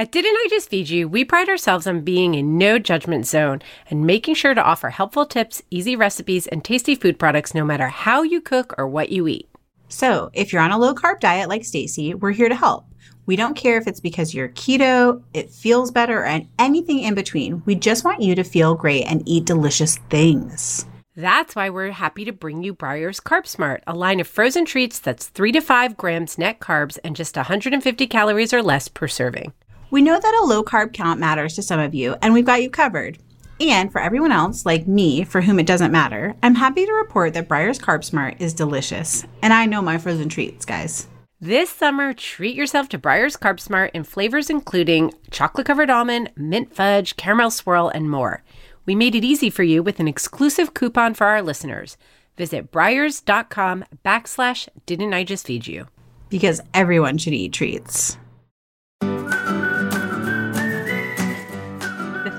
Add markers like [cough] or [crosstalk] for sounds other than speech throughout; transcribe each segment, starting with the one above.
At Didn't I Just Feed You, we pride ourselves on being a no judgment zone and making sure to offer helpful tips, easy recipes, and tasty food products no matter how you cook or what you eat. So, if you're on a low carb diet like Stacy, we're here to help. We don't care if it's because you're keto, it feels better, and anything in between. We just want you to feel great and eat delicious things. That's why we're happy to bring you Breyers Carb Smart, a line of frozen treats that's 3 to 5 grams net carbs and just 150 calories or less per serving. We know that a low carb count matters to some of you, and we've got you covered. And for everyone else, like me, for whom it doesn't matter, I'm happy to report that Breyers Carb Smart is delicious. And I know my frozen treats, guys. This summer, treat yourself to Breyers Carb Smart in flavors including chocolate covered almond, mint fudge, caramel swirl, and more. We made it easy for you with an exclusive coupon for our listeners. Visit Breyers.com backslash didn't I just feed you? Because everyone should eat treats.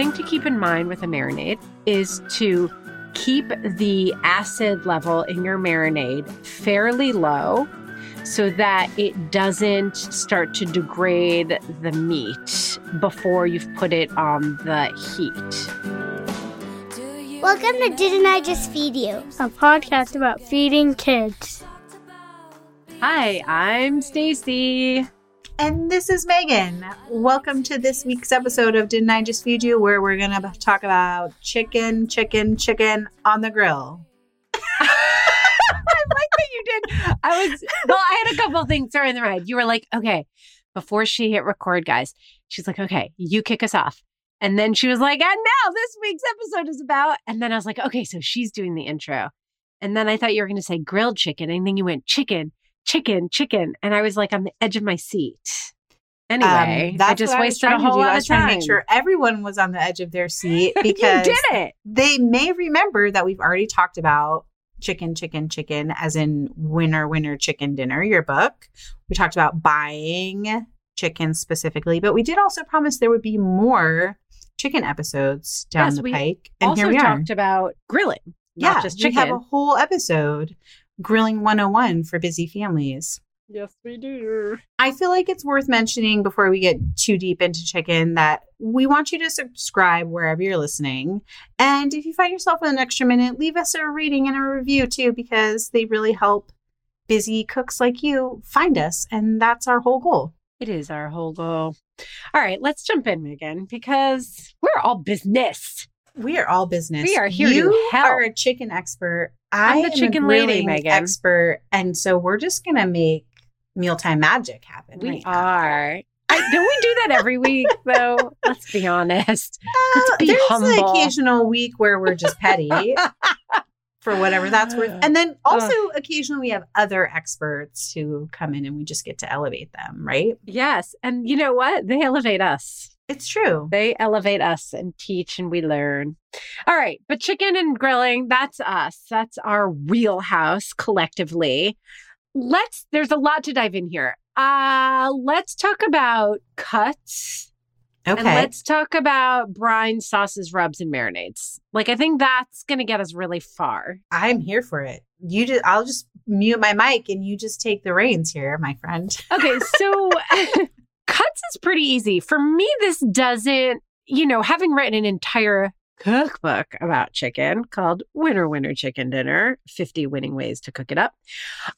Thing to keep in mind with a marinade is to keep the acid level in your marinade fairly low so that it doesn't start to degrade the meat before you've put it on the heat. Welcome to Didn't I Just Feed You? a podcast about feeding kids. Hi, I'm Stacy. And this is Megan. Welcome to this week's episode of Didn't I Just Feed You, where we're going to talk about chicken, chicken, chicken on the grill. [laughs] I like that you did. I was well, I had a couple things during the ride. You were like, okay, before she hit record, guys, she's like, okay, you kick us off. And then she was like, and now this week's episode is about. And then I was like, okay, so she's doing the intro. And then I thought you were going to say grilled chicken. And then you went chicken, chicken, chicken. And I was like on the edge of my seat. Anyway, Um, I just what wasted a trying to whole do. I lot was of trying to make sure everyone was on the edge of their seat [laughs] because you did it. they may remember that we've already talked about chicken, chicken, chicken, as in winner, winner, chicken dinner, your book. We talked about buying chicken specifically, but we did also promise there would be more chicken episodes down Yes, the pike. And here we are. talked about grilling, yeah, not just we have a whole episode, Grilling 101 for busy families. Yes, we do. I feel like it's worth mentioning before we get too deep into chicken that we want you to subscribe wherever you're listening. And if you find yourself with an extra minute, leave us a rating and a review too, because they really help busy cooks like you find us. And that's our whole goal. It is our whole goal. All right, let's jump in again because we're all business. We are all business. We are here you to help. are a chicken expert. I'm I the chicken lady, Megan. expert. And so we're just going to make mealtime magic happen. We right are. I, don't we do that every week, [laughs] though? Let's be honest. Let's be there's the humble. occasional week where we're just petty [laughs] for whatever that's worth. And then also occasionally we have other experts who come in and we just get to elevate them, right? Yes. And you know what? They elevate us. It's true. They elevate us and teach and we learn. All right. But chicken and grilling, that's us. That's our wheelhouse collectively. Let's, there's a lot to dive in here. Uh, let's talk about cuts. Okay. And let's talk about brine, sauces, rubs, and marinades. Like, I think that's going to get us really far. I'm here for it. You just I'll just mute my mic and you just take the reins here, my friend. Okay, so [laughs] [laughs] cuts is pretty easy. For me, this doesn't, you know, having written an entire cookbook about chicken called Winner Winner Chicken Dinner 50 Winning Ways to Cook It Up,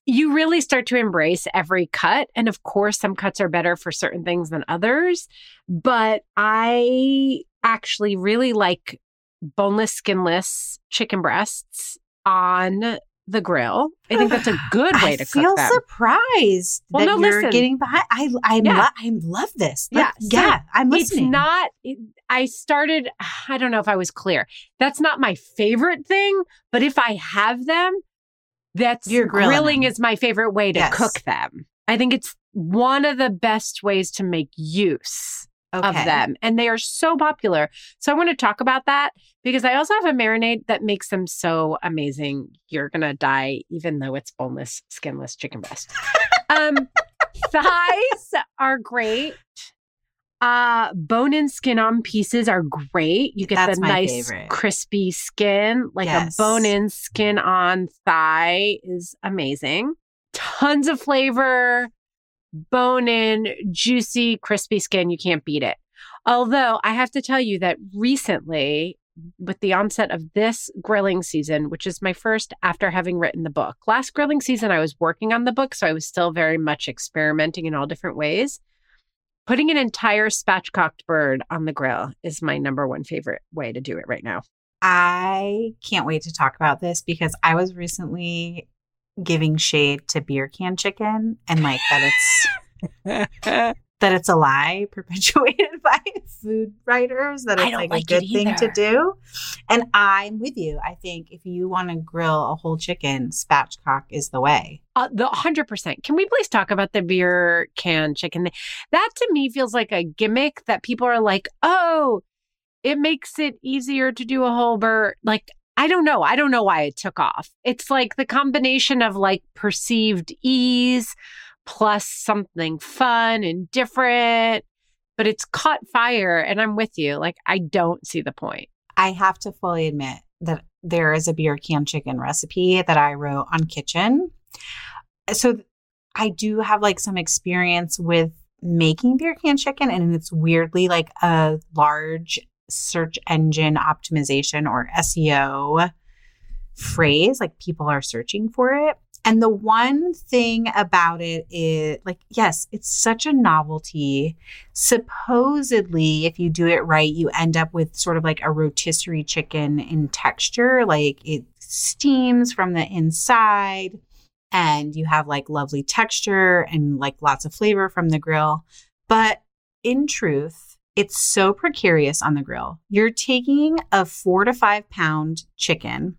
you really start to embrace every cut. And of course, some cuts are better for certain things than others. But I actually really like boneless, skinless chicken breasts on the grill. I think that's a [sighs] good way to cook them. Feel surprised Well, that no, you're listen. getting behind. I I Yeah. lo- I love this. Yeah, Like, so yeah. I'm listening. It's not, it- I started, [sighs] I don't know if I was clear. That's not my favorite thing, but if I have them, that's You're grilling grilling is my favorite way to Yes. cook them. I think it's one of the best ways to make use okay. of them. And they are so popular. So I want to talk about that because I also have a marinade that makes them so amazing. You're going to die, even though it's boneless, skinless chicken breast. um, [laughs] thighs are great. Uh, bone and skin on pieces are great. You get That's the nice favorite. crispy skin, like Yes. a bone in skin on thigh is amazing. Tons of flavor, bone in, juicy, crispy skin. You can't beat it. Although I have to tell you that recently, with the onset of this grilling season, which is my first after having written the book, last grilling season, I was working on the book. So I was still very much experimenting in all different ways. Putting an entire spatchcocked bird on the grill is my number one favorite way to do it right now. I can't wait to talk about this because I was recently giving shade to beer can chicken and like that it's [laughs] that it's a lie [laughs] perpetuated by food writers that it's like, like a good thing to do. And I'm with you. I think if you want to grill a whole chicken, spatchcock is the way. Uh, the 100%. Can we please talk about the beer can chicken? That to me feels like a gimmick that people are like, oh, it makes it easier to do a whole bird. Like, I don't know. I don't know why it took off. It's like the combination of like perceived ease plus something fun and different, but it's caught fire. And I'm with you. Like, I don't see the point. I have to fully admit that there is a beer can chicken recipe that I wrote on Kitchn. So I do have like some experience with making beer can chicken, and it's weirdly like a large search engine optimization or SEO phrase. Like people are searching for it. And the one thing about it is like, yes, it's such a novelty supposedly if you do it right you end up with sort of like a rotisserie chicken in texture like it steams from the inside and you have like lovely texture and like lots of flavor from the grill but in truth it's so precarious on the grill you're taking a four to five pound chicken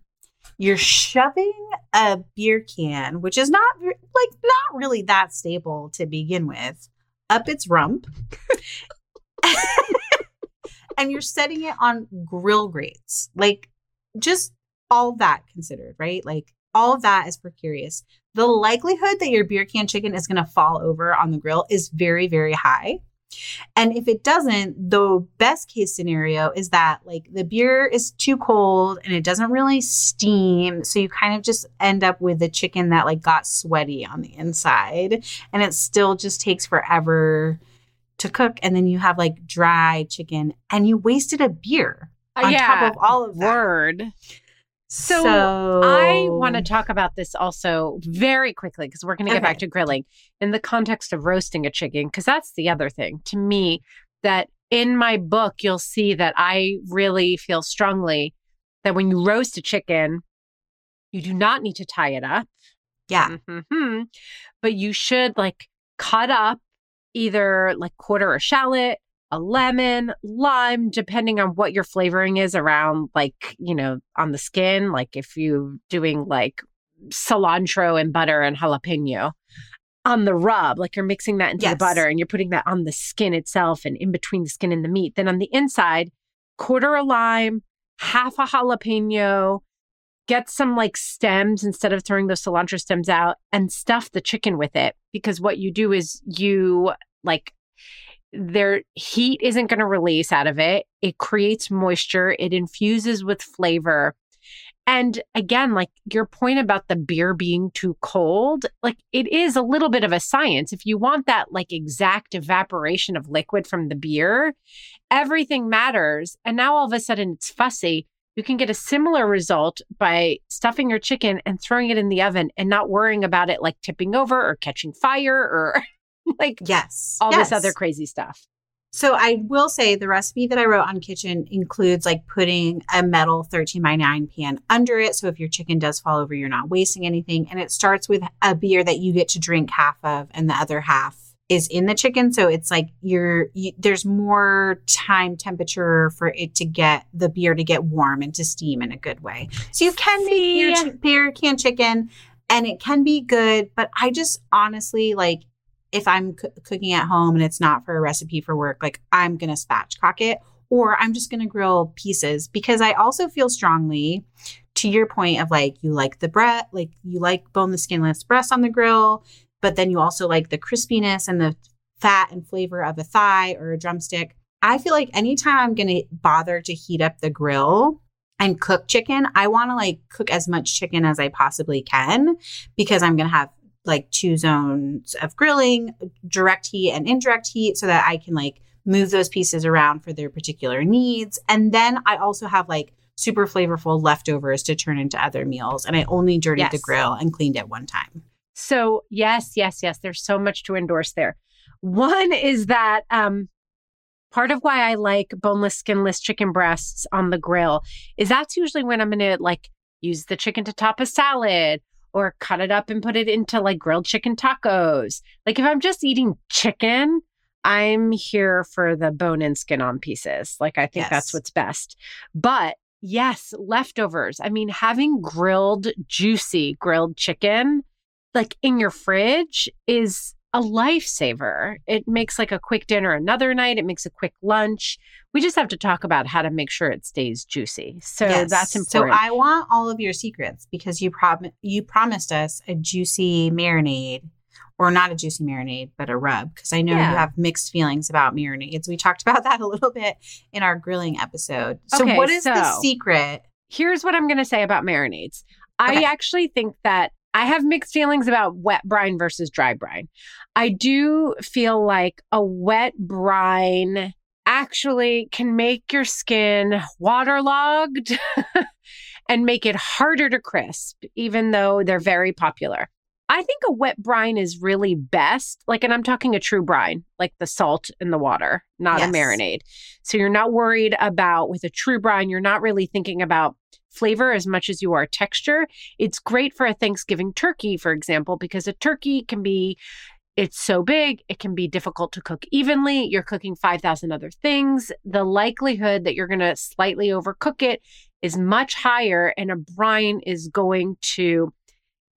you're shoving a beer can which is not like not really that stable to begin with up its rump [laughs] and you're setting it on grill grates. Like just all that considered, right? Like all of that is precarious. The likelihood that your beer can chicken is going to fall over on the grill is very, very high. And if it doesn't, the best case scenario is that like the beer is too cold and it doesn't really steam. So you kind of just end up with the chicken that like got sweaty on the inside and it still just takes forever to cook. And then you have like dry chicken and you wasted a beer uh, on yeah, top of all of that. Word. So, I want to talk about this also very quickly because we're going to get back to grilling in the context of roasting a chicken, because that's the other thing to me that in my book, you'll see that I really feel strongly that when you roast a chicken, you do not need to tie it up. Yeah. hmm But you should like cut up either like quarter a shallot, a lemon, lime, depending on what your flavoring is around, like, you know, on the skin. Like if you're doing like cilantro and butter and jalapeno on the rub, like you're mixing that into Yes. the butter and you're putting that on the skin itself and in between the skin and the meat. Then on the inside, quarter a lime, half a jalapeno, get some like stems instead of throwing those cilantro stems out and stuff the chicken with it because what you do is you like their heat isn't going to release out of it. It creates moisture. It infuses with flavor. And again like your point about the beer being too cold like it is a little bit of a science. If you want that like exact evaporation of liquid from the beer everything matters. And now all of a sudden it's fussy. You can get a similar result by stuffing your chicken and throwing it in the oven and not worrying about it like tipping over or catching fire or [laughs] like Yes. all Yes. this other crazy stuff. So I will say the recipe that I wrote on Kitchn includes like putting a metal 13 by 9 pan under it. So if your chicken does fall over, you're not wasting anything. And it starts with a beer that you get to drink half of and the other half is in the chicken. So it's like you're, you, there's more time temperature for it to get the beer to get warm and to steam in a good way. So you can make your chi- beer can chicken and it can be good. But I just honestly like, if I'm coo- cooking at home and it's not for a recipe for work, like I'm going to spatchcock it or I'm just going to grill pieces because I also feel strongly to your point of like you like the breast, like you like boneless skinless breast on the grill, but then you also like the crispiness and the fat and flavor of a thigh or a drumstick. I feel like anytime I'm going to bother to heat up the grill and cook chicken, I want to like cook as much chicken as I possibly can because I'm going to have like two zones of grilling, direct heat and indirect heat, so that I can like move those pieces around for their particular needs. And then I also have like super flavorful leftovers to turn into other meals. And I only dirtied the grill and cleaned it one time. So, yes, yes, yes, there's so much to endorse there. One is that um part of why I like boneless skinless chicken breasts on the grill is that's usually when I'm going to like use the chicken to top a salad or cut it up and put it into like grilled chicken tacos. Like if I'm just eating chicken, I'm here for the bone and skin on pieces. Like I think Yes. that's what's best. But yes, leftovers. I mean, having grilled, juicy grilled chicken like in your fridge is a lifesaver. It makes like a quick dinner another night. It makes a quick lunch. We just have to talk about how to make sure it stays juicy. So Yes. that's important. So I want all of your secrets because you prom- you promised us a juicy marinade. Or not a juicy marinade, but a rub, because I know Yeah. you have mixed feelings about marinades. We talked about [laughs] that a little bit in our grilling episode. So, Okay, what is the secret Here's what I'm going to say about marinades. I actually think that I have mixed feelings about wet brine versus dry brine. I do feel like a wet brine actually can make your skin waterlogged [laughs] and make it harder to crisp, even though they're very popular. I think a wet brine is really best. Like, and I'm talking a true brine, like the salt in the water, not a marinade. So you're not worried about with a true brine, you're not really thinking about flavor as much as you are texture. It's great for a Thanksgiving turkey, for example, because a turkey can be it's so big, it can be difficult to cook evenly. You're cooking 5,000 other things. The likelihood that you're going to slightly overcook it is much higher, and a brine is going to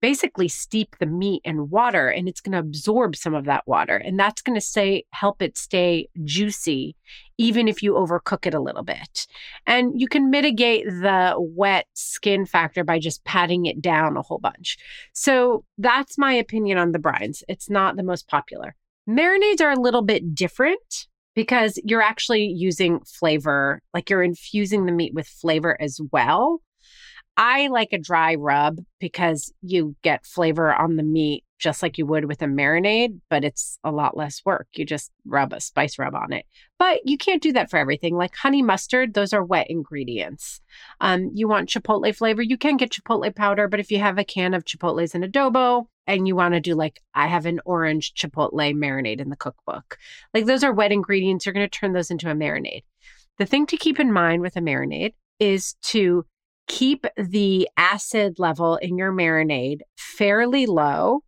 basically steep the meat in water and it's going to absorb some of that water and that's going to say help it stay juicy even if you overcook it a little bit. And you can mitigate the wet skin factor by just patting it down a whole bunch. So that's my opinion on the brines. It's not the most popular. Marinades are a little bit different because you're actually using flavor, like you're infusing the meat with flavor as well. I like a dry rub because you get flavor on the meat just like you would with a marinade, but it's a lot less work. You just rub a spice rub on it. But you can't do that for everything. Like honey mustard, those are wet ingredients. Um, you want chipotle flavor, you can get chipotle powder, but if you have a can of chipotles and adobo and you want to do like, I have an orange chipotle marinade in the cookbook, like those are wet ingredients, you're going to turn those into a marinade. The thing to keep in mind with a marinade is to keep the acid level in your marinade fairly low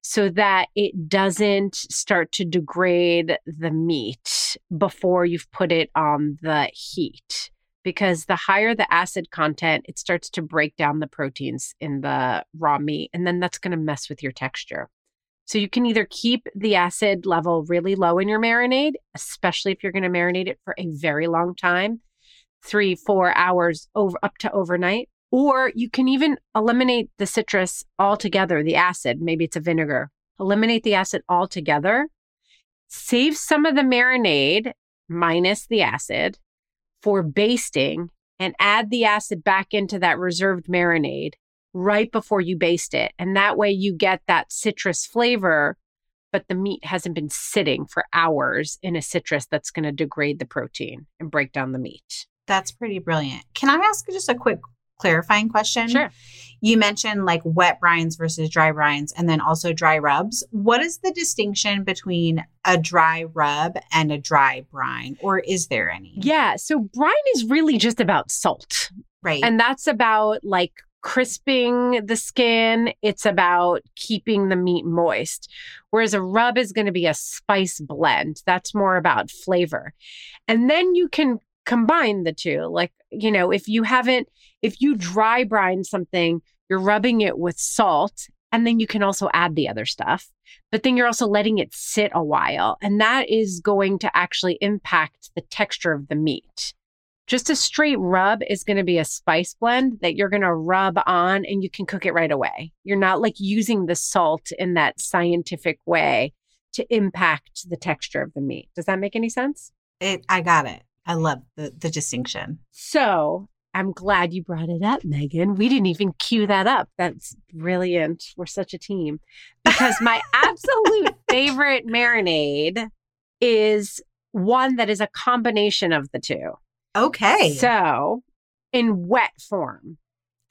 so that it doesn't start to degrade the meat before you've put it on the heat. Because the higher the acid content, it starts to break down the proteins in the raw meat, and then that's going to mess with your texture. So you can either keep the acid level really low in your marinade, especially if you're going to marinate it for a very long time, three, four hours over up to overnight. Or you can even eliminate the citrus altogether, the acid. Maybe it's a vinegar. Eliminate the acid altogether. Save some of the marinade minus the acid for basting and add the acid back into that reserved marinade right before you baste it. And that way you get that citrus flavor, but the meat hasn't been sitting for hours in a citrus that's going to degrade the protein and break down the meat. That's pretty brilliant. Can I ask just a quick clarifying question? Sure. You mentioned like wet brines versus dry brines and then also dry rubs. What is the distinction between a dry rub and a dry brine, or is there any? Yeah. So brine is really just about salt. Right. And that's about like crisping the skin. It's about keeping the meat moist. Whereas a rub is going to be a spice blend. That's more about flavor. And then you can combine the two. Like, you know, if you haven't, if you dry brine something, you're rubbing it with salt and then you can also add the other stuff. But then you're also letting it sit a while. And that is going to actually impact the texture of the meat. Just a straight rub is going to be a spice blend that you're going to rub on and you can cook it right away. You're not like using the salt in that scientific way to impact the texture of the meat. Does that make any sense? It, I got it. I love the, the distinction. So I'm glad you brought it up, Megan. We didn't even cue that up. That's brilliant. We're such a team. Because my [laughs] absolute favorite marinade is one that is a combination of the two. Okay. So, in wet form.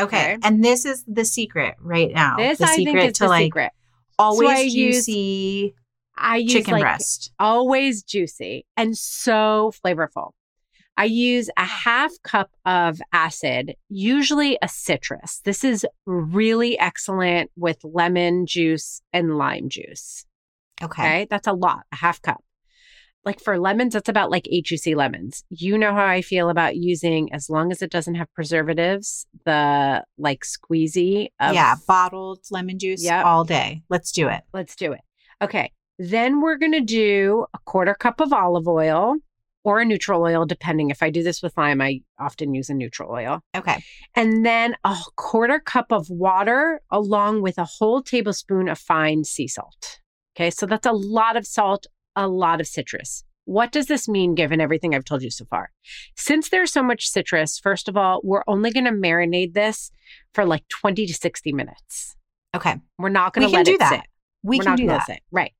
okay. okay. And this is the secret right now. This the I secret think is to the like secret. always I use juicy I use chicken like breast. always juicy and so flavorful. I use a half cup of acid, usually a citrus. This is really excellent with lemon juice and lime juice. Okay. Okay. That's a lot, a half cup. Like for lemons, that's about like eight juicy lemons. You know how I feel about using, as long as it doesn't have preservatives, the like squeezy of yeah, bottled lemon juice Yep. all day. Let's do it. Let's do it. Okay. Then we're going to do a quarter cup of olive oil or a neutral oil, depending. If I do this with lime, I often use a neutral oil. Okay. And then a quarter cup of water along with a whole tablespoon of fine sea salt. Okay. So that's a lot of salt, a lot of citrus. What does this mean given everything I've told you so far? Since there's so much citrus, first of all, we're only going to marinate this for like 20 to 60 minutes. Okay. We're not going to let do it that. sit. We We're can not do that. let it sit. Right.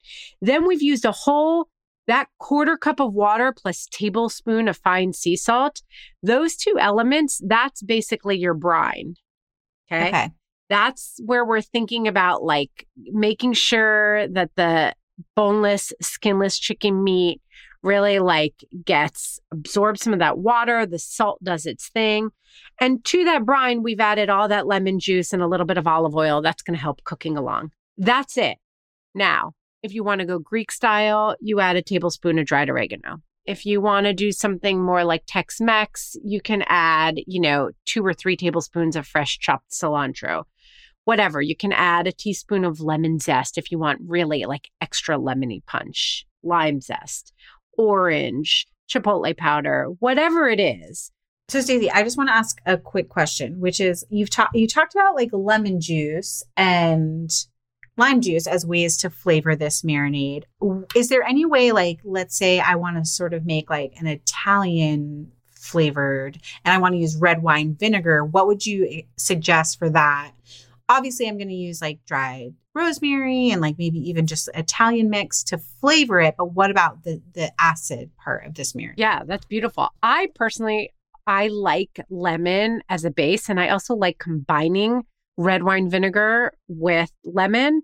Then we've used a whole that quarter cup of water plus tablespoon of fine sea salt. Those two elements, that's basically your brine. Okay. Okay. That's where we're thinking about like making sure that the boneless, skinless chicken meat really like gets absorbs some of that water, the salt does its thing. And to that brine, we've added all that lemon juice and a little bit of olive oil. That's going to help cooking along. That's it. Now, if you want to go Greek style, you add a tablespoon of dried oregano. If you want to do something more like Tex Mex, you can add, you know, two or three tablespoons of fresh chopped cilantro. Whatever. You can add a teaspoon of lemon zest if you want really like extra lemony punch, lime zest, orange, chipotle powder, whatever it is. So Stacy, I just want to ask a quick question, which is you've talked you talked about like lemon juice and lime juice as ways to flavor this marinade. Is there any way, like, let's say I want to sort of make like an Italian flavored and I want to use red wine vinegar, what would you eh, suggest for that? Obviously, I'm going to use like dried rosemary and like maybe even just Italian mix to flavor it. But what about the the acid part of this marinade? Yeah, that's beautiful. I personally I like lemon as a base and I also like combining red wine vinegar with lemon,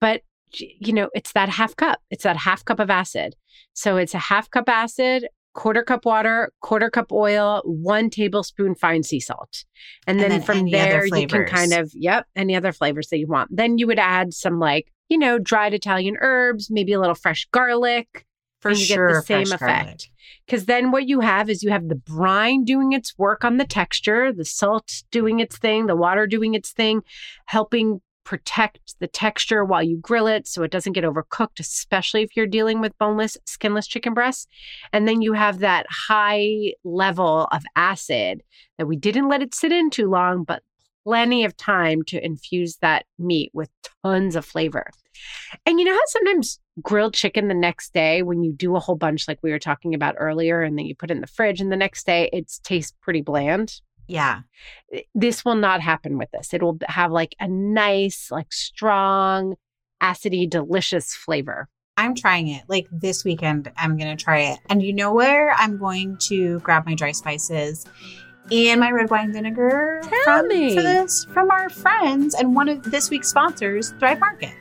but you know, it's that half cup. It's that half cup of acid. So it's a half cup acid, quarter cup water, quarter cup oil, one tablespoon fine sea salt. And then, And then from there, you can kind of, yep, any other flavors that you want. Then you would add some like, you know, dried Italian herbs, maybe a little fresh garlic, For and you get the sure, same effect. because then what you have is you have the brine doing its work on the texture, the salt doing its thing, the water doing its thing, helping protect the texture while you grill it so it doesn't get overcooked, especially if you're dealing with boneless, skinless chicken breasts. And then you have that high level of acid that we didn't let it sit in too long, but plenty of time to infuse that meat with tons of flavor. And you know how sometimes grilled chicken the next day, when you do a whole bunch like we were talking about earlier, and then you put it in the fridge, and the next day it tastes pretty bland? Yeah. This will not happen with this. It will have like a nice, like strong, acidy, delicious flavor. I'm trying it. Like this weekend, I'm going to try it. And you know where I'm going to grab my dry spices and my red wine vinegar Tell from me. for this from our friends and one of this week's sponsors, Thrive Market.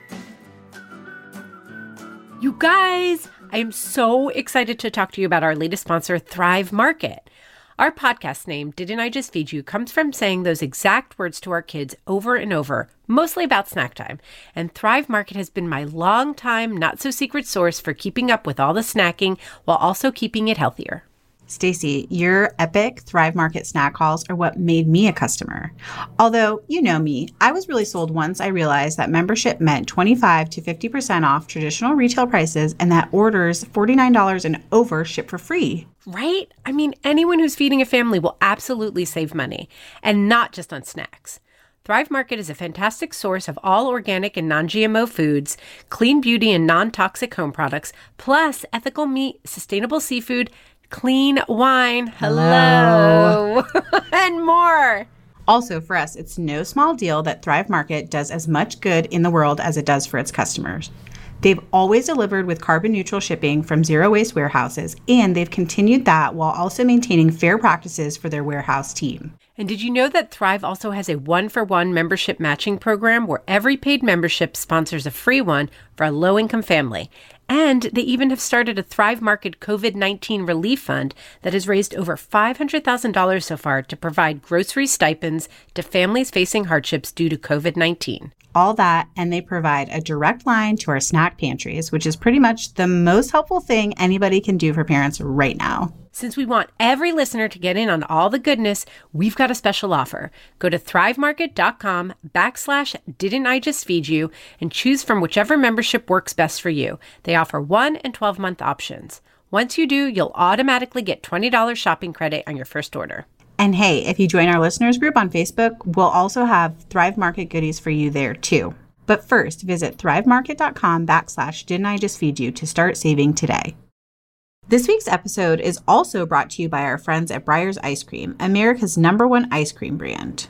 You guys, I am so excited to talk to you about our latest sponsor, Thrive Market. Our podcast name, Didn't I Just Feed You, comes from saying those exact words to our kids over and over, mostly about snack time. And Thrive Market has been my long-time, not so secret source for keeping up with all the snacking while also keeping it healthier. Stacy, your epic Thrive Market snack hauls are what made me a customer. Although, you know me, I was really sold once I realized that membership meant 25 to 50% off traditional retail prices and that orders $49 and over ship for free. Right? I mean, anyone who's feeding a family will absolutely save money, and not just on snacks. Thrive Market is a fantastic source of all organic and non GMO foods, clean beauty and non toxic home products, plus ethical meat, sustainable seafood, clean wine, hello, [laughs] and more. Also, for us, it's no small deal that Thrive Market does as much good in the world as it does for its customers. They've always delivered with carbon neutral shipping from zero waste warehouses, and they've continued that while also maintaining fair practices for their warehouse team. And did you know that Thrive also has a one for one membership matching program where every paid membership sponsors a free one for a low income family? And they even have started a Thrive Market COVID 19 relief fund that has raised over $500,000 so far to provide grocery stipends to families facing hardships due to COVID 19. All that, and they provide a direct line to our snack pantries, which is pretty much the most helpful thing anybody can do for parents right now. Since we want every listener to get in on all the goodness, we've got a special offer. Go to thrivemarket.com backslash didn't I just feed you and choose from whichever membership works best for you. They offer 1 and 12 month options. Once you do, you'll automatically get $20 shopping credit on your first order. And hey, if you join our listeners group on Facebook, we'll also have Thrive Market goodies for you there too. But first, visit thrivemarket.com backslash didn't I just feed you to start saving today. This week's episode is also brought to you by our friends at Breyers Ice Cream, America's number one ice cream brand.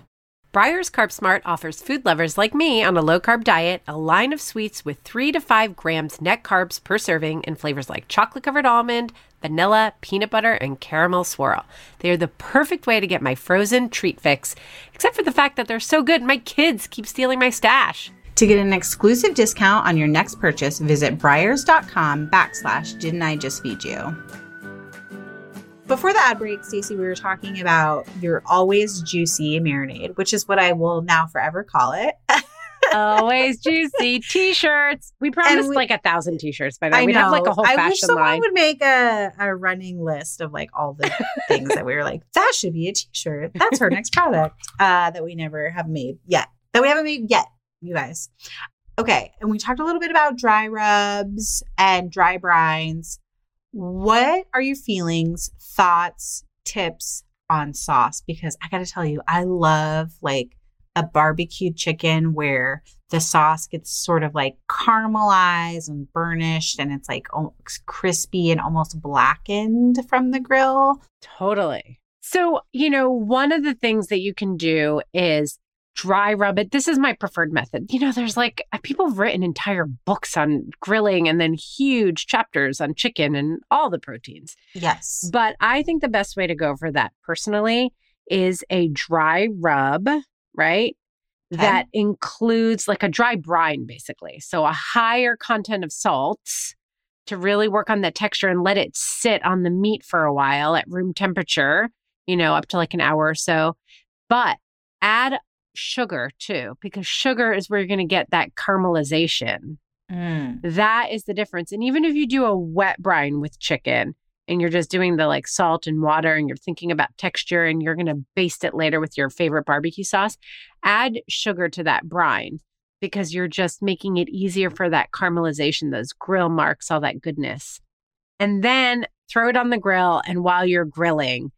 Breyers Carb Smart offers food lovers like me on a low carb diet a line of sweets with 3 to 5 grams net carbs per serving in flavors like chocolate covered almond, vanilla, peanut butter, and caramel swirl. They are the perfect way to get my frozen treat fix, except for the fact that they're so good my kids keep stealing my stash. To get an exclusive discount on your next purchase, visit Breyers.com backslash didn't I just feed you. Before the ad break, Stacy, we were talking about your always juicy marinade, which is what I will now forever call it. [laughs] Always juicy t-shirts. We promised we- like a thousand t-shirts by now. I We'd have like a whole I wish fashion someone line. would make a, a running list of like all the [laughs] things that we were like, that should be a t-shirt. That's her next product uh, that we never have made yet. That we haven't made yet, you guys. Okay. And we talked a little bit about dry rubs and dry brines. What are your feelings, thoughts, tips on sauce? Because I got to tell you, I love like a barbecued chicken where the sauce gets sort of like caramelized and burnished and it's like crispy and almost blackened from the grill. Totally. So, you know, one of the things that you can do is dry rub it. This is my preferred method. You know, there's like uh, people have written entire books on grilling and then huge chapters on chicken and all the proteins. Yes. But I think the best way to go for that personally is a dry rub, right? Okay. That includes like a dry brine, basically. So a higher content of salts to really work on the texture and let it sit on the meat for a while at room temperature, you know, up to like an hour or so. But add sugar too, because sugar is where you're going to get that caramelization. Mm. That is the difference. And even if you do a wet brine with chicken and you're just doing the like salt and water and you're thinking about texture and you're going to baste it later with your favorite barbecue sauce, add sugar to that brine because you're just making it easier for that caramelization, those grill marks, all that goodness. And then throw it on the grill and while you're grilling,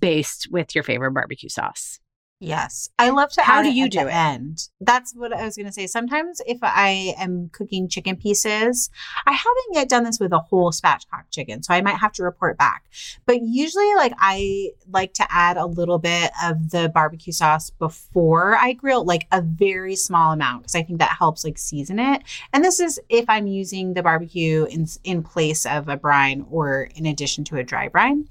baste with your favorite barbecue sauce. Yes. I love to How do you do it? End. That's what I was going to say. Sometimes if I am cooking chicken pieces, I haven't yet done this with a whole spatchcock chicken, so I might have to report back. But usually like I like to add a little bit of the barbecue sauce before I grill, like a very small amount because I think that helps like season it. And this is if I'm using the barbecue in in place of a brine or in addition to a dry brine.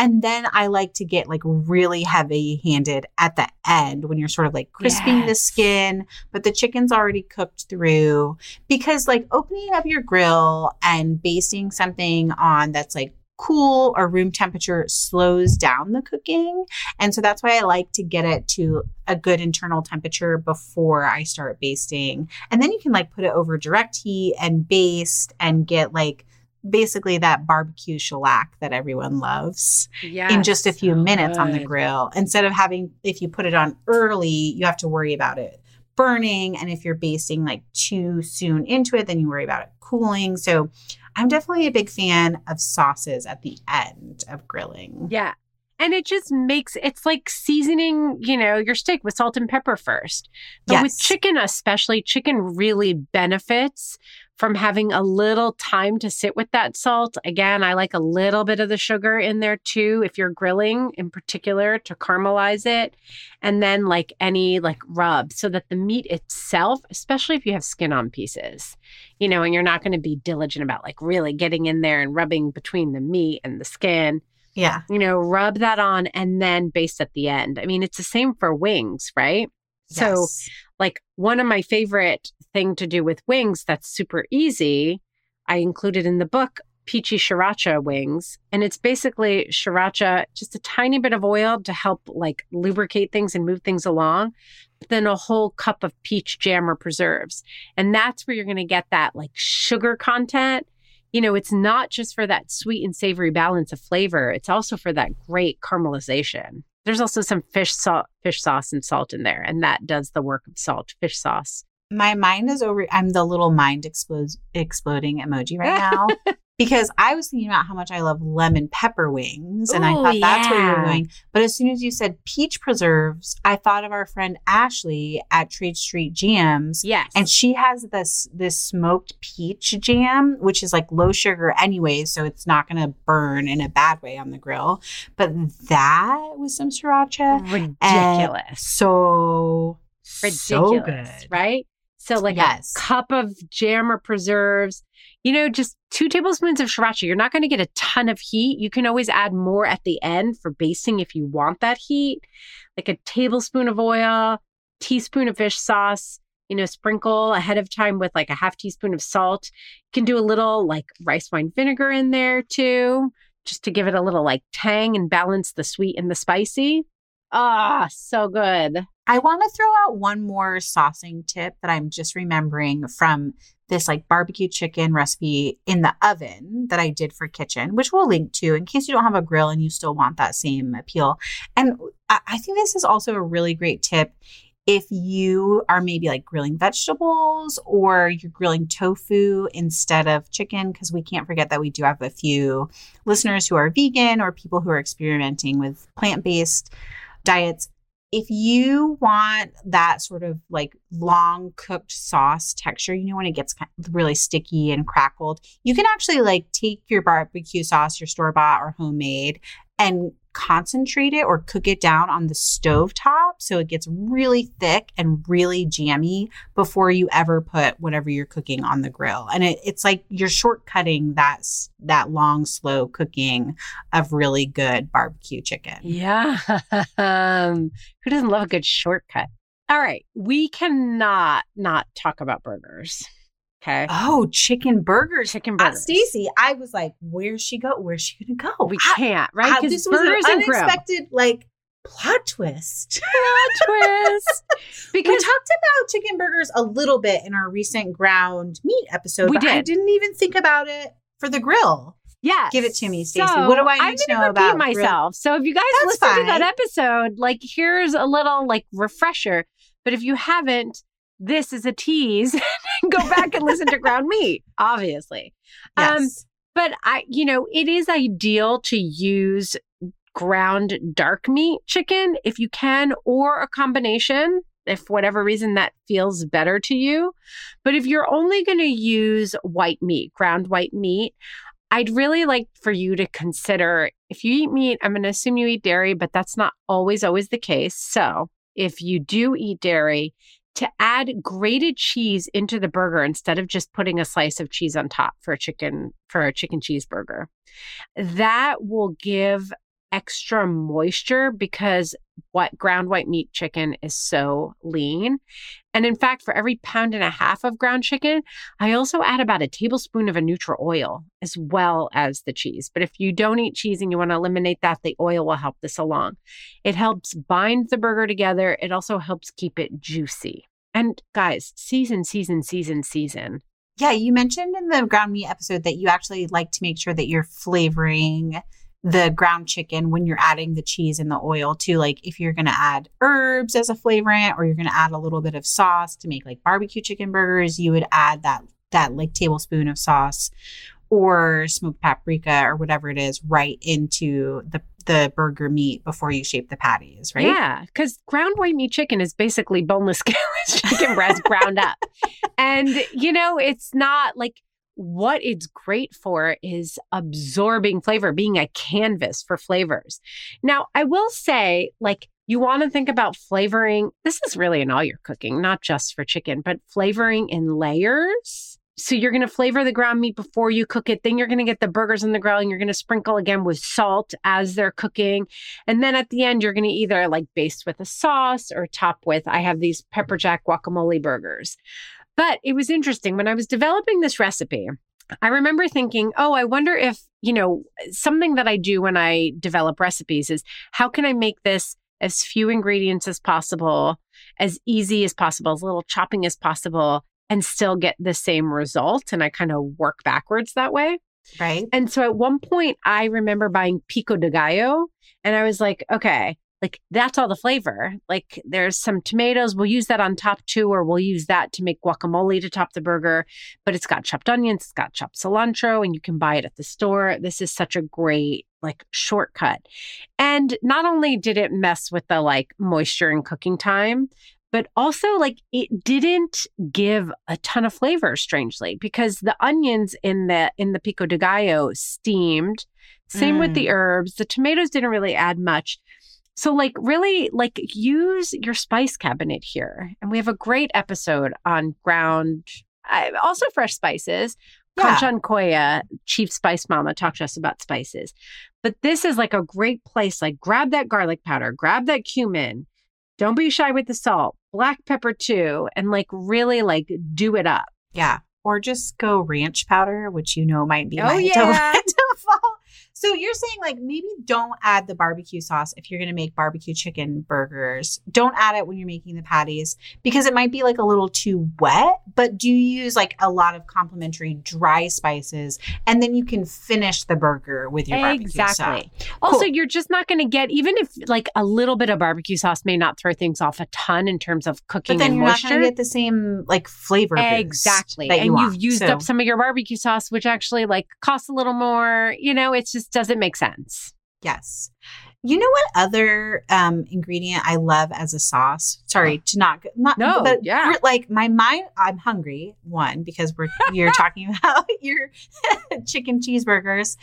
And then I like to get like really heavy handed at the end when you're sort of like crisping yes. the skin, but the chicken's already cooked through. Because like opening up your grill and basting something on that's like cool or room temperature slows down the cooking. And so that's why I like to get it to a good internal temperature before I start basting. And then you can like put it over direct heat and baste and get like basically that barbecue shellac that everyone loves yes, in just a few minutes on the grill. Instead of having, if you put it on early, you have to worry about it burning. And if you're basting like too soon into it, then you worry about it cooling. So I'm definitely a big fan of sauces at the end of grilling. Yeah. And it just makes it's like seasoning, you know, your steak with salt and pepper first. But yes. with chicken, especially, chicken really benefits from having a little time to sit with that salt. Again, I like a little bit of the sugar in there too, if you're grilling in particular to caramelize it. And then like any like rub so that the meat itself, especially if you have skin on pieces, you know, and you're not going to be diligent about like really getting in there and rubbing between the meat and the skin. Yeah. You know, rub that on and then baste at the end. I mean, it's the same for wings, right? Yes. So, like one of my favorite thing to do with wings that's super easy, I included in the book peachy sriracha wings. And it's basically sriracha, just a tiny bit of oil to help like lubricate things and move things along. Then a whole cup of peach jam or preserves. And that's where you're going to get that like sugar content. You know, it's not just for that sweet and savory balance of flavor, it's also for that great caramelization. There's also some fish salt, fish sauce and salt in there, and that does the work of salt, fish sauce my mind is over. I'm the little mind explodes exploding emoji right now [laughs] because I was thinking about how much I love lemon pepper wings, and Ooh, I thought yeah. that's where you were going. But as soon as you said peach preserves, I thought of our friend Ashley at Trade Street Jams. Yes, and she has this this smoked peach jam, which is like low sugar anyway, so it's not going to burn in a bad way on the grill. But that was some sriracha, ridiculous. so ridiculous, so good. right? So, like yes. a cup of jam or preserves, you know, just two tablespoons of sriracha. You're not going to get a ton of heat. You can always add more at the end for basting if you want that heat. Like a tablespoon of oil, teaspoon of fish sauce, you know, sprinkle ahead of time with like a half teaspoon of salt. You can do a little like rice wine vinegar in there too, just to give it a little like tang and balance the sweet and the spicy. Ah, so good. I want to throw out one more saucing tip that I'm just remembering from this like barbecue chicken recipe in the oven that I did for Kitchn, which we'll link to in case you don't have a grill and you still want that same appeal. And I think this is also a really great tip if you are maybe like grilling vegetables or you're grilling tofu instead of chicken, because we can't forget that we do have a few listeners who are vegan or people who are experimenting with plant based diets. If you want that sort of like long cooked sauce texture, you know, when it gets really sticky and crackled, you can actually like take your barbecue sauce, your store bought or homemade, and concentrate it or cook it down on the stove top so it gets really thick and really jammy before you ever put whatever you're cooking on the grill and it, it's like you're shortcutting that that long slow cooking of really good barbecue chicken Yeah. Um, [laughs] who doesn't love a good shortcut? All right. We cannot not talk about burgers. Okay. oh chicken burgers Chicken uh, burgers. Stacy I was like where's she go where's she gonna go we How- can't, right? Because this was an grill. unexpected like plot twist [laughs] Plot twist. [laughs] Because we talked about chicken burgers a little bit in our recent ground meat episode, We but I did. didn't even think about it for the grill. yeah, Give it to me, Stacy. What do I need I'm to know repeat about grill- myself? So if you guys That's listen to that episode, like here's a little like refresher. But if you haven't, this is a tease. [laughs] Go back and listen to [laughs] ground meat, obviously. Um, Yes. But I, you know, it is ideal to use ground dark meat chicken if you can, or a combination, if whatever reason that feels better to you. But if you're only going to use white meat, ground white meat, I'd really like for you to consider if you eat meat, I'm going to assume you eat dairy, but that's not always, always the case. So if you do eat dairy, to add grated cheese into the burger instead of just putting a slice of cheese on top for a chicken for a chicken cheeseburger. That will give extra moisture because what ground white meat chicken is so lean. And in fact, for every pound and a half of ground chicken, I also add about a tablespoon of a neutral oil as well as the cheese. But if you don't eat cheese and you want to eliminate that, the oil will help this along. It helps bind the burger together. It also helps keep it juicy. And guys, season, season, season, season. Yeah, you mentioned in the ground meat episode that you actually like to make sure that you're flavoring the ground chicken when you're adding the cheese and the oil too. Like if you're to add herbs as a flavorant or you're to add a little bit of sauce to make like barbecue chicken burgers, you would add that that like tablespoon of sauce or smoked paprika or whatever it is right into the the burger meat before you shape the patties, right? Yeah, because ground white meat chicken is basically boneless, [laughs] chicken breast ground up. And, you know, it's not like what it's great for is absorbing flavor, being a canvas for flavors. Now, I will say, like, you want to think about flavoring. This is really in all your cooking, not just for chicken, but flavoring in layers. So you're going to flavor the ground meat before you cook it. Then you're going to get the burgers on the grill and you're going to sprinkle again with salt as they're cooking. And then at the end, you're going to either like baste with a sauce or top with, I have these pepper jack guacamole burgers. But it was interesting when I was developing this recipe. I remember thinking, oh, I wonder if, you know, something that I do when I develop recipes is how can I make this as few ingredients as possible, as easy as possible, as little chopping as possible, and still get the same result? And I kind of work backwards that way. Right? And so at one point, I remember buying pico de gallo, and I was like, okay, like that's all the flavor. Like there's some tomatoes, we'll use that on top too, or we'll use that to make guacamole to top the burger. But it's got chopped onions, it's got chopped cilantro, and you can buy it at the store. This is such a great like shortcut. And not only did it mess with the like moisture and cooking time, but also like it didn't give a ton of flavor strangely because the onions in the in the pico de gallo steamed same with the mm. herbs the tomatoes didn't really add much so like really like use your spice cabinet here and we have a great episode on ground uh, also fresh spices Yeah. Kanchan Koya, Chief Spice Mama, talked to us about spices. But this is like a great place. Like, grab that garlic powder, grab that cumin. Don't be shy with the salt, black pepper too, and like really like do it up. Yeah. Or just go ranch powder, which you know might be Oh, my [laughs] yeah. [laughs] default. So you're saying like maybe don't add the barbecue sauce if you're going to make barbecue chicken burgers. Don't add it when you're making the patties because it might be like a little too wet. But do you use like a lot of complementary dry spices and then you can finish the burger with your barbecue sauce? Exactly. Also, Cool. you're just not going to get even if like a little bit of barbecue sauce may not throw things off a ton in terms of cooking But then and you're not going to get the same like flavor Exactly. and you you've used So- up some of your barbecue sauce, which actually like costs a little more. You know, it just doesn't make sense. Yes. You know what other um, ingredient I love as a sauce? Sorry to not not No, but yeah. like my mind. I'm hungry. One because we're you're [laughs] talking about [laughs] your [laughs] chicken cheeseburgers,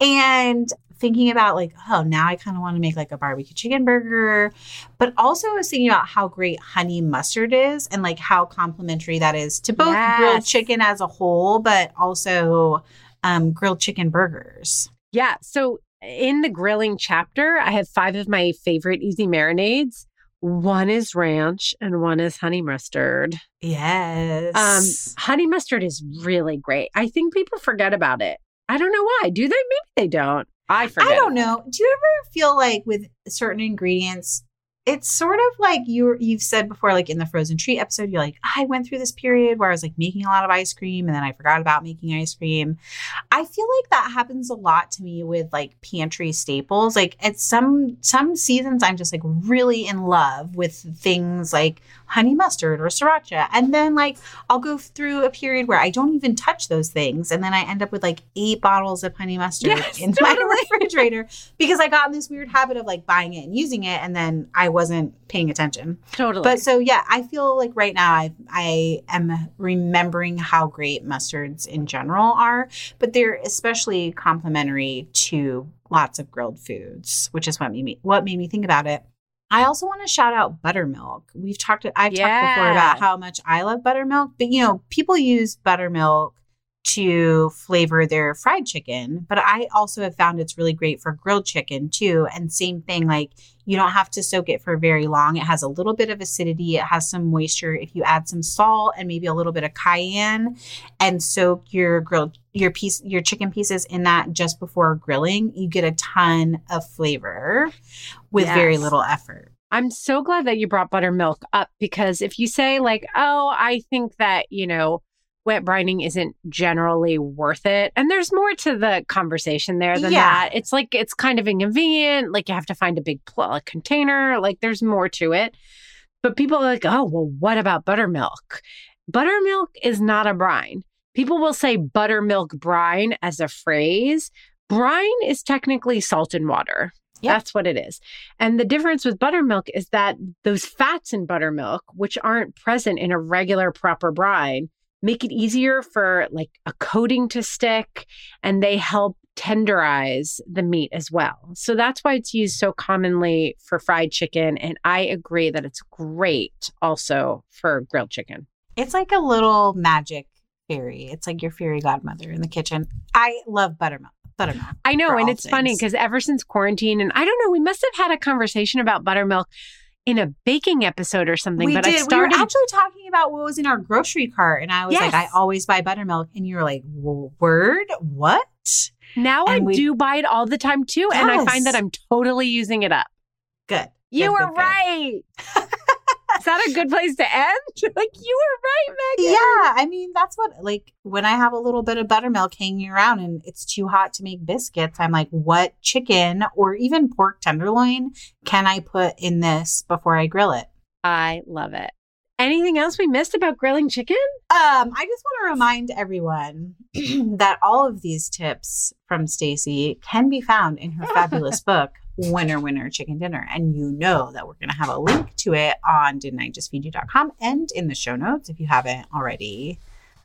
and thinking about like oh now I kind of want to make like a barbecue chicken burger, but also I was thinking about how great honey mustard is and like how complimentary that is to both grilled chicken as a whole, but also um, grilled chicken burgers. Yeah. So in the grilling chapter, I have five of my favorite easy marinades. One is ranch and one is honey mustard. Yes. Um, honey mustard is really great. I think people forget about it. I don't know why. Do they? Maybe they don't. I forget. I don't know. Do you ever feel like with certain ingredients, it's sort of like you you've said before, like in the frozen treat episode, you're like, I went through this period where I was like making a lot of ice cream and then I forgot about making ice cream. I feel like that happens a lot to me with like pantry staples. Like at some some seasons I'm just like really in love with things like honey mustard or sriracha. And then like I'll go through a period where I don't even touch those things. And then I end up with like eight bottles of honey mustard Yes, in totally. my [laughs] refrigerator because I got in this weird habit of like buying it and using it. And then I wasn't paying attention. Totally. But so yeah, I feel like right now I I am remembering how great mustards in general are, but they're especially complementary to lots of grilled foods, which is what made me what made me think about it. I also want to shout out buttermilk. We've talked I've talked before about how much I love buttermilk, but you know, people use buttermilk to flavor their fried chicken, but I also have found it's really great for grilled chicken too. And same thing, like you don't have to soak it for very long. It has a little bit of acidity, it has some moisture. If you add some salt and maybe a little bit of cayenne and soak your grilled your piece your chicken pieces in that just before grilling, you get a ton of flavor with very little effort. I'm so glad that you brought buttermilk up because if you say, like, oh, I think that, you know, wet brining isn't generally worth it, and there's more to the conversation there than Yeah. that. It's like, it's kind of inconvenient. Like, you have to find a big pl- a container. Like, there's more to it. But people are like, oh, well, what about buttermilk? Buttermilk is not a brine. People will say buttermilk brine as a phrase. Brine is technically salt and water. Yep. That's what it is. And the difference with buttermilk is that those fats in buttermilk, which aren't present in a regular proper brine, make it easier for like a coating to stick and they help tenderize the meat as well. So that's why it's used so commonly for fried chicken. And I agree that it's great also for grilled chicken. It's like a little magic fairy. It's like your fairy godmother in the kitchen. I love buttermilk. Buttermilk. I know. And it's funny because ever since quarantine, and I don't know, we must have had a conversation about buttermilk in a baking episode or something. we but did. I started We were actually talking about what was in our grocery cart, and I was like, I always buy buttermilk, and you were like, "Word? What?" Now I we- do buy it all the time too. And I find that I'm totally using it up. Good. You Good, were good, good. right. [laughs] Is that a good place to end? [laughs] like, you were right, Megan. Yeah, I mean that's what like when I have a little bit of buttermilk hanging around and it's too hot to make biscuits, I'm like, what chicken or even pork tenderloin can I put in this before I grill it? I love it. Anything else we missed about grilling chicken? Um, I just want to remind everyone [clears throat] that all of these tips from Stacy can be found in her fabulous [laughs] book, Winner Winner Chicken Dinner. And you know that we're going to have a link to it on didn'tijustfeedyou.com and in the show notes if you haven't already.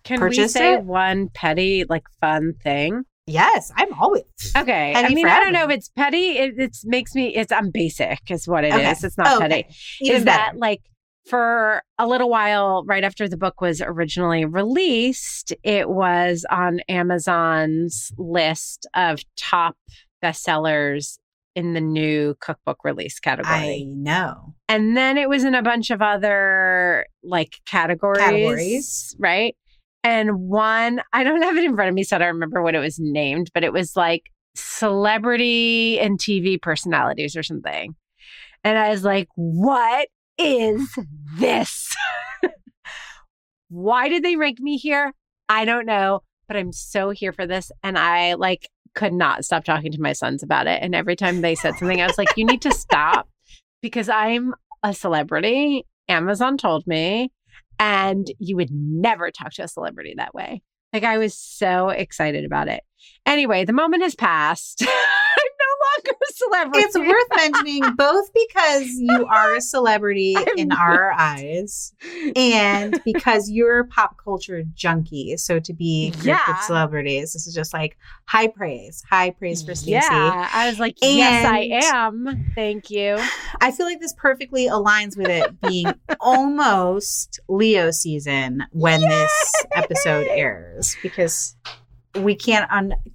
Can we say it? one petty, like, fun thing? Yes, I'm always. Okay. I mean, I don't know if it's petty. It it's makes me, it's, I'm basic, is what it is. Okay. It's not Oh, petty. Even is better. that like for a little while right after the book was originally released it was on amazon's list of top bestsellers in the new cookbook release category. I know. and then it was in a bunch of other like categories, Categories. right and one i don't have it in front of me so i don't remember what it was named but it was like celebrity and tv personalities or something and i was like what is this [laughs] why did they rank me here i don't know but i'm so here for this and i like could not stop talking to my sons about it. And every time they said something i was like you need to stop because i'm a celebrity. Amazon told me and you would never talk to a celebrity that way. Like i was so excited about it. Anyway the moment has passed [laughs] [laughs] i'm a celebrity. It's worth mentioning both because you are a celebrity [laughs] in our eyes and because you're a pop culture junkie. So to be Yeah. with celebrities, this is just like high praise, high praise for Stacy. Yeah, I was like, yes, I am. Thank you. [sighs] I feel like this perfectly aligns with it being [laughs] almost Leo season when this episode airs because we can't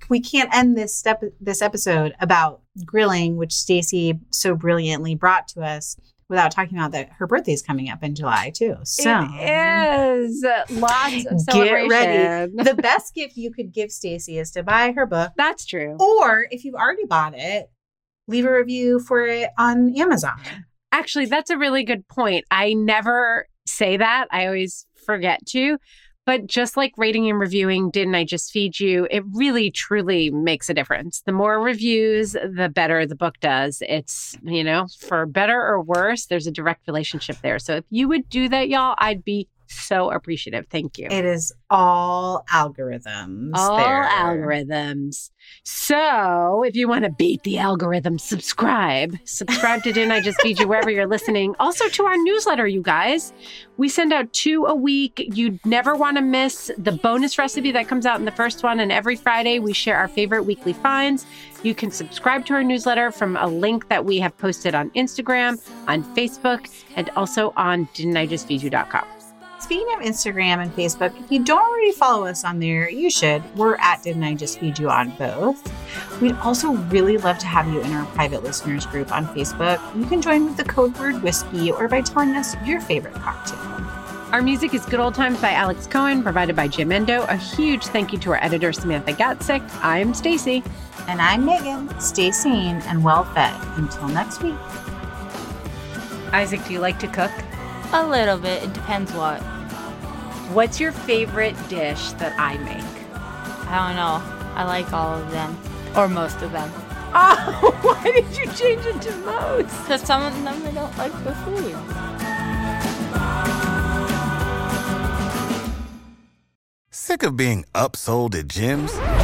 we can't end this step this episode about grilling which Stacy so brilliantly brought to us without talking about that her birthday's coming up in July too. So It is lots of Get ready. the best gift you could give Stacy is to buy her book That's true. or if you've already bought it leave a review for it on Amazon. Actually, that's a really good point. I never say that. I always forget to. But just like rating and reviewing, didn't I just feed you? It really truly makes a difference. The more reviews, the better the book does. It's, you know, for better or worse, there's a direct relationship there. So if you would do that, y'all, I'd be so appreciative. Thank you. It is all algorithms. All there. algorithms. So, if you want to beat the algorithm, subscribe. Subscribe to Didn't I Just Feed You wherever you're listening. Also to our newsletter, you guys. We send out two a week. You'd never want to miss the bonus recipe that comes out in the first one. And every Friday, we share our favorite weekly finds. You can subscribe to our newsletter from a link that we have posted on Instagram, on Facebook, and also on didn'tijustfeedyou.com. Speaking of Instagram and Facebook, if you don't already follow us on there, you should. We're at Didn't I Just Feed You on both. We'd also really love to have you in our private listeners group on Facebook. You can join with the code word whiskey or by telling us your favorite cocktail. Our music is Good Old Times by Alex Cohen, provided by Jim Endo. A huge thank you to our editor, Samantha Gatzik. I'm Stacy. And I'm Megan. Stay sane and well fed. Until next week. Isaac, do you like to cook? A little bit. It depends what. What's your favorite dish that I make? I don't know. I like all of them. Or most of them. [laughs] Oh, why did you change it to most? Because some of them I don't like the food. Sick of being upsold at gyms?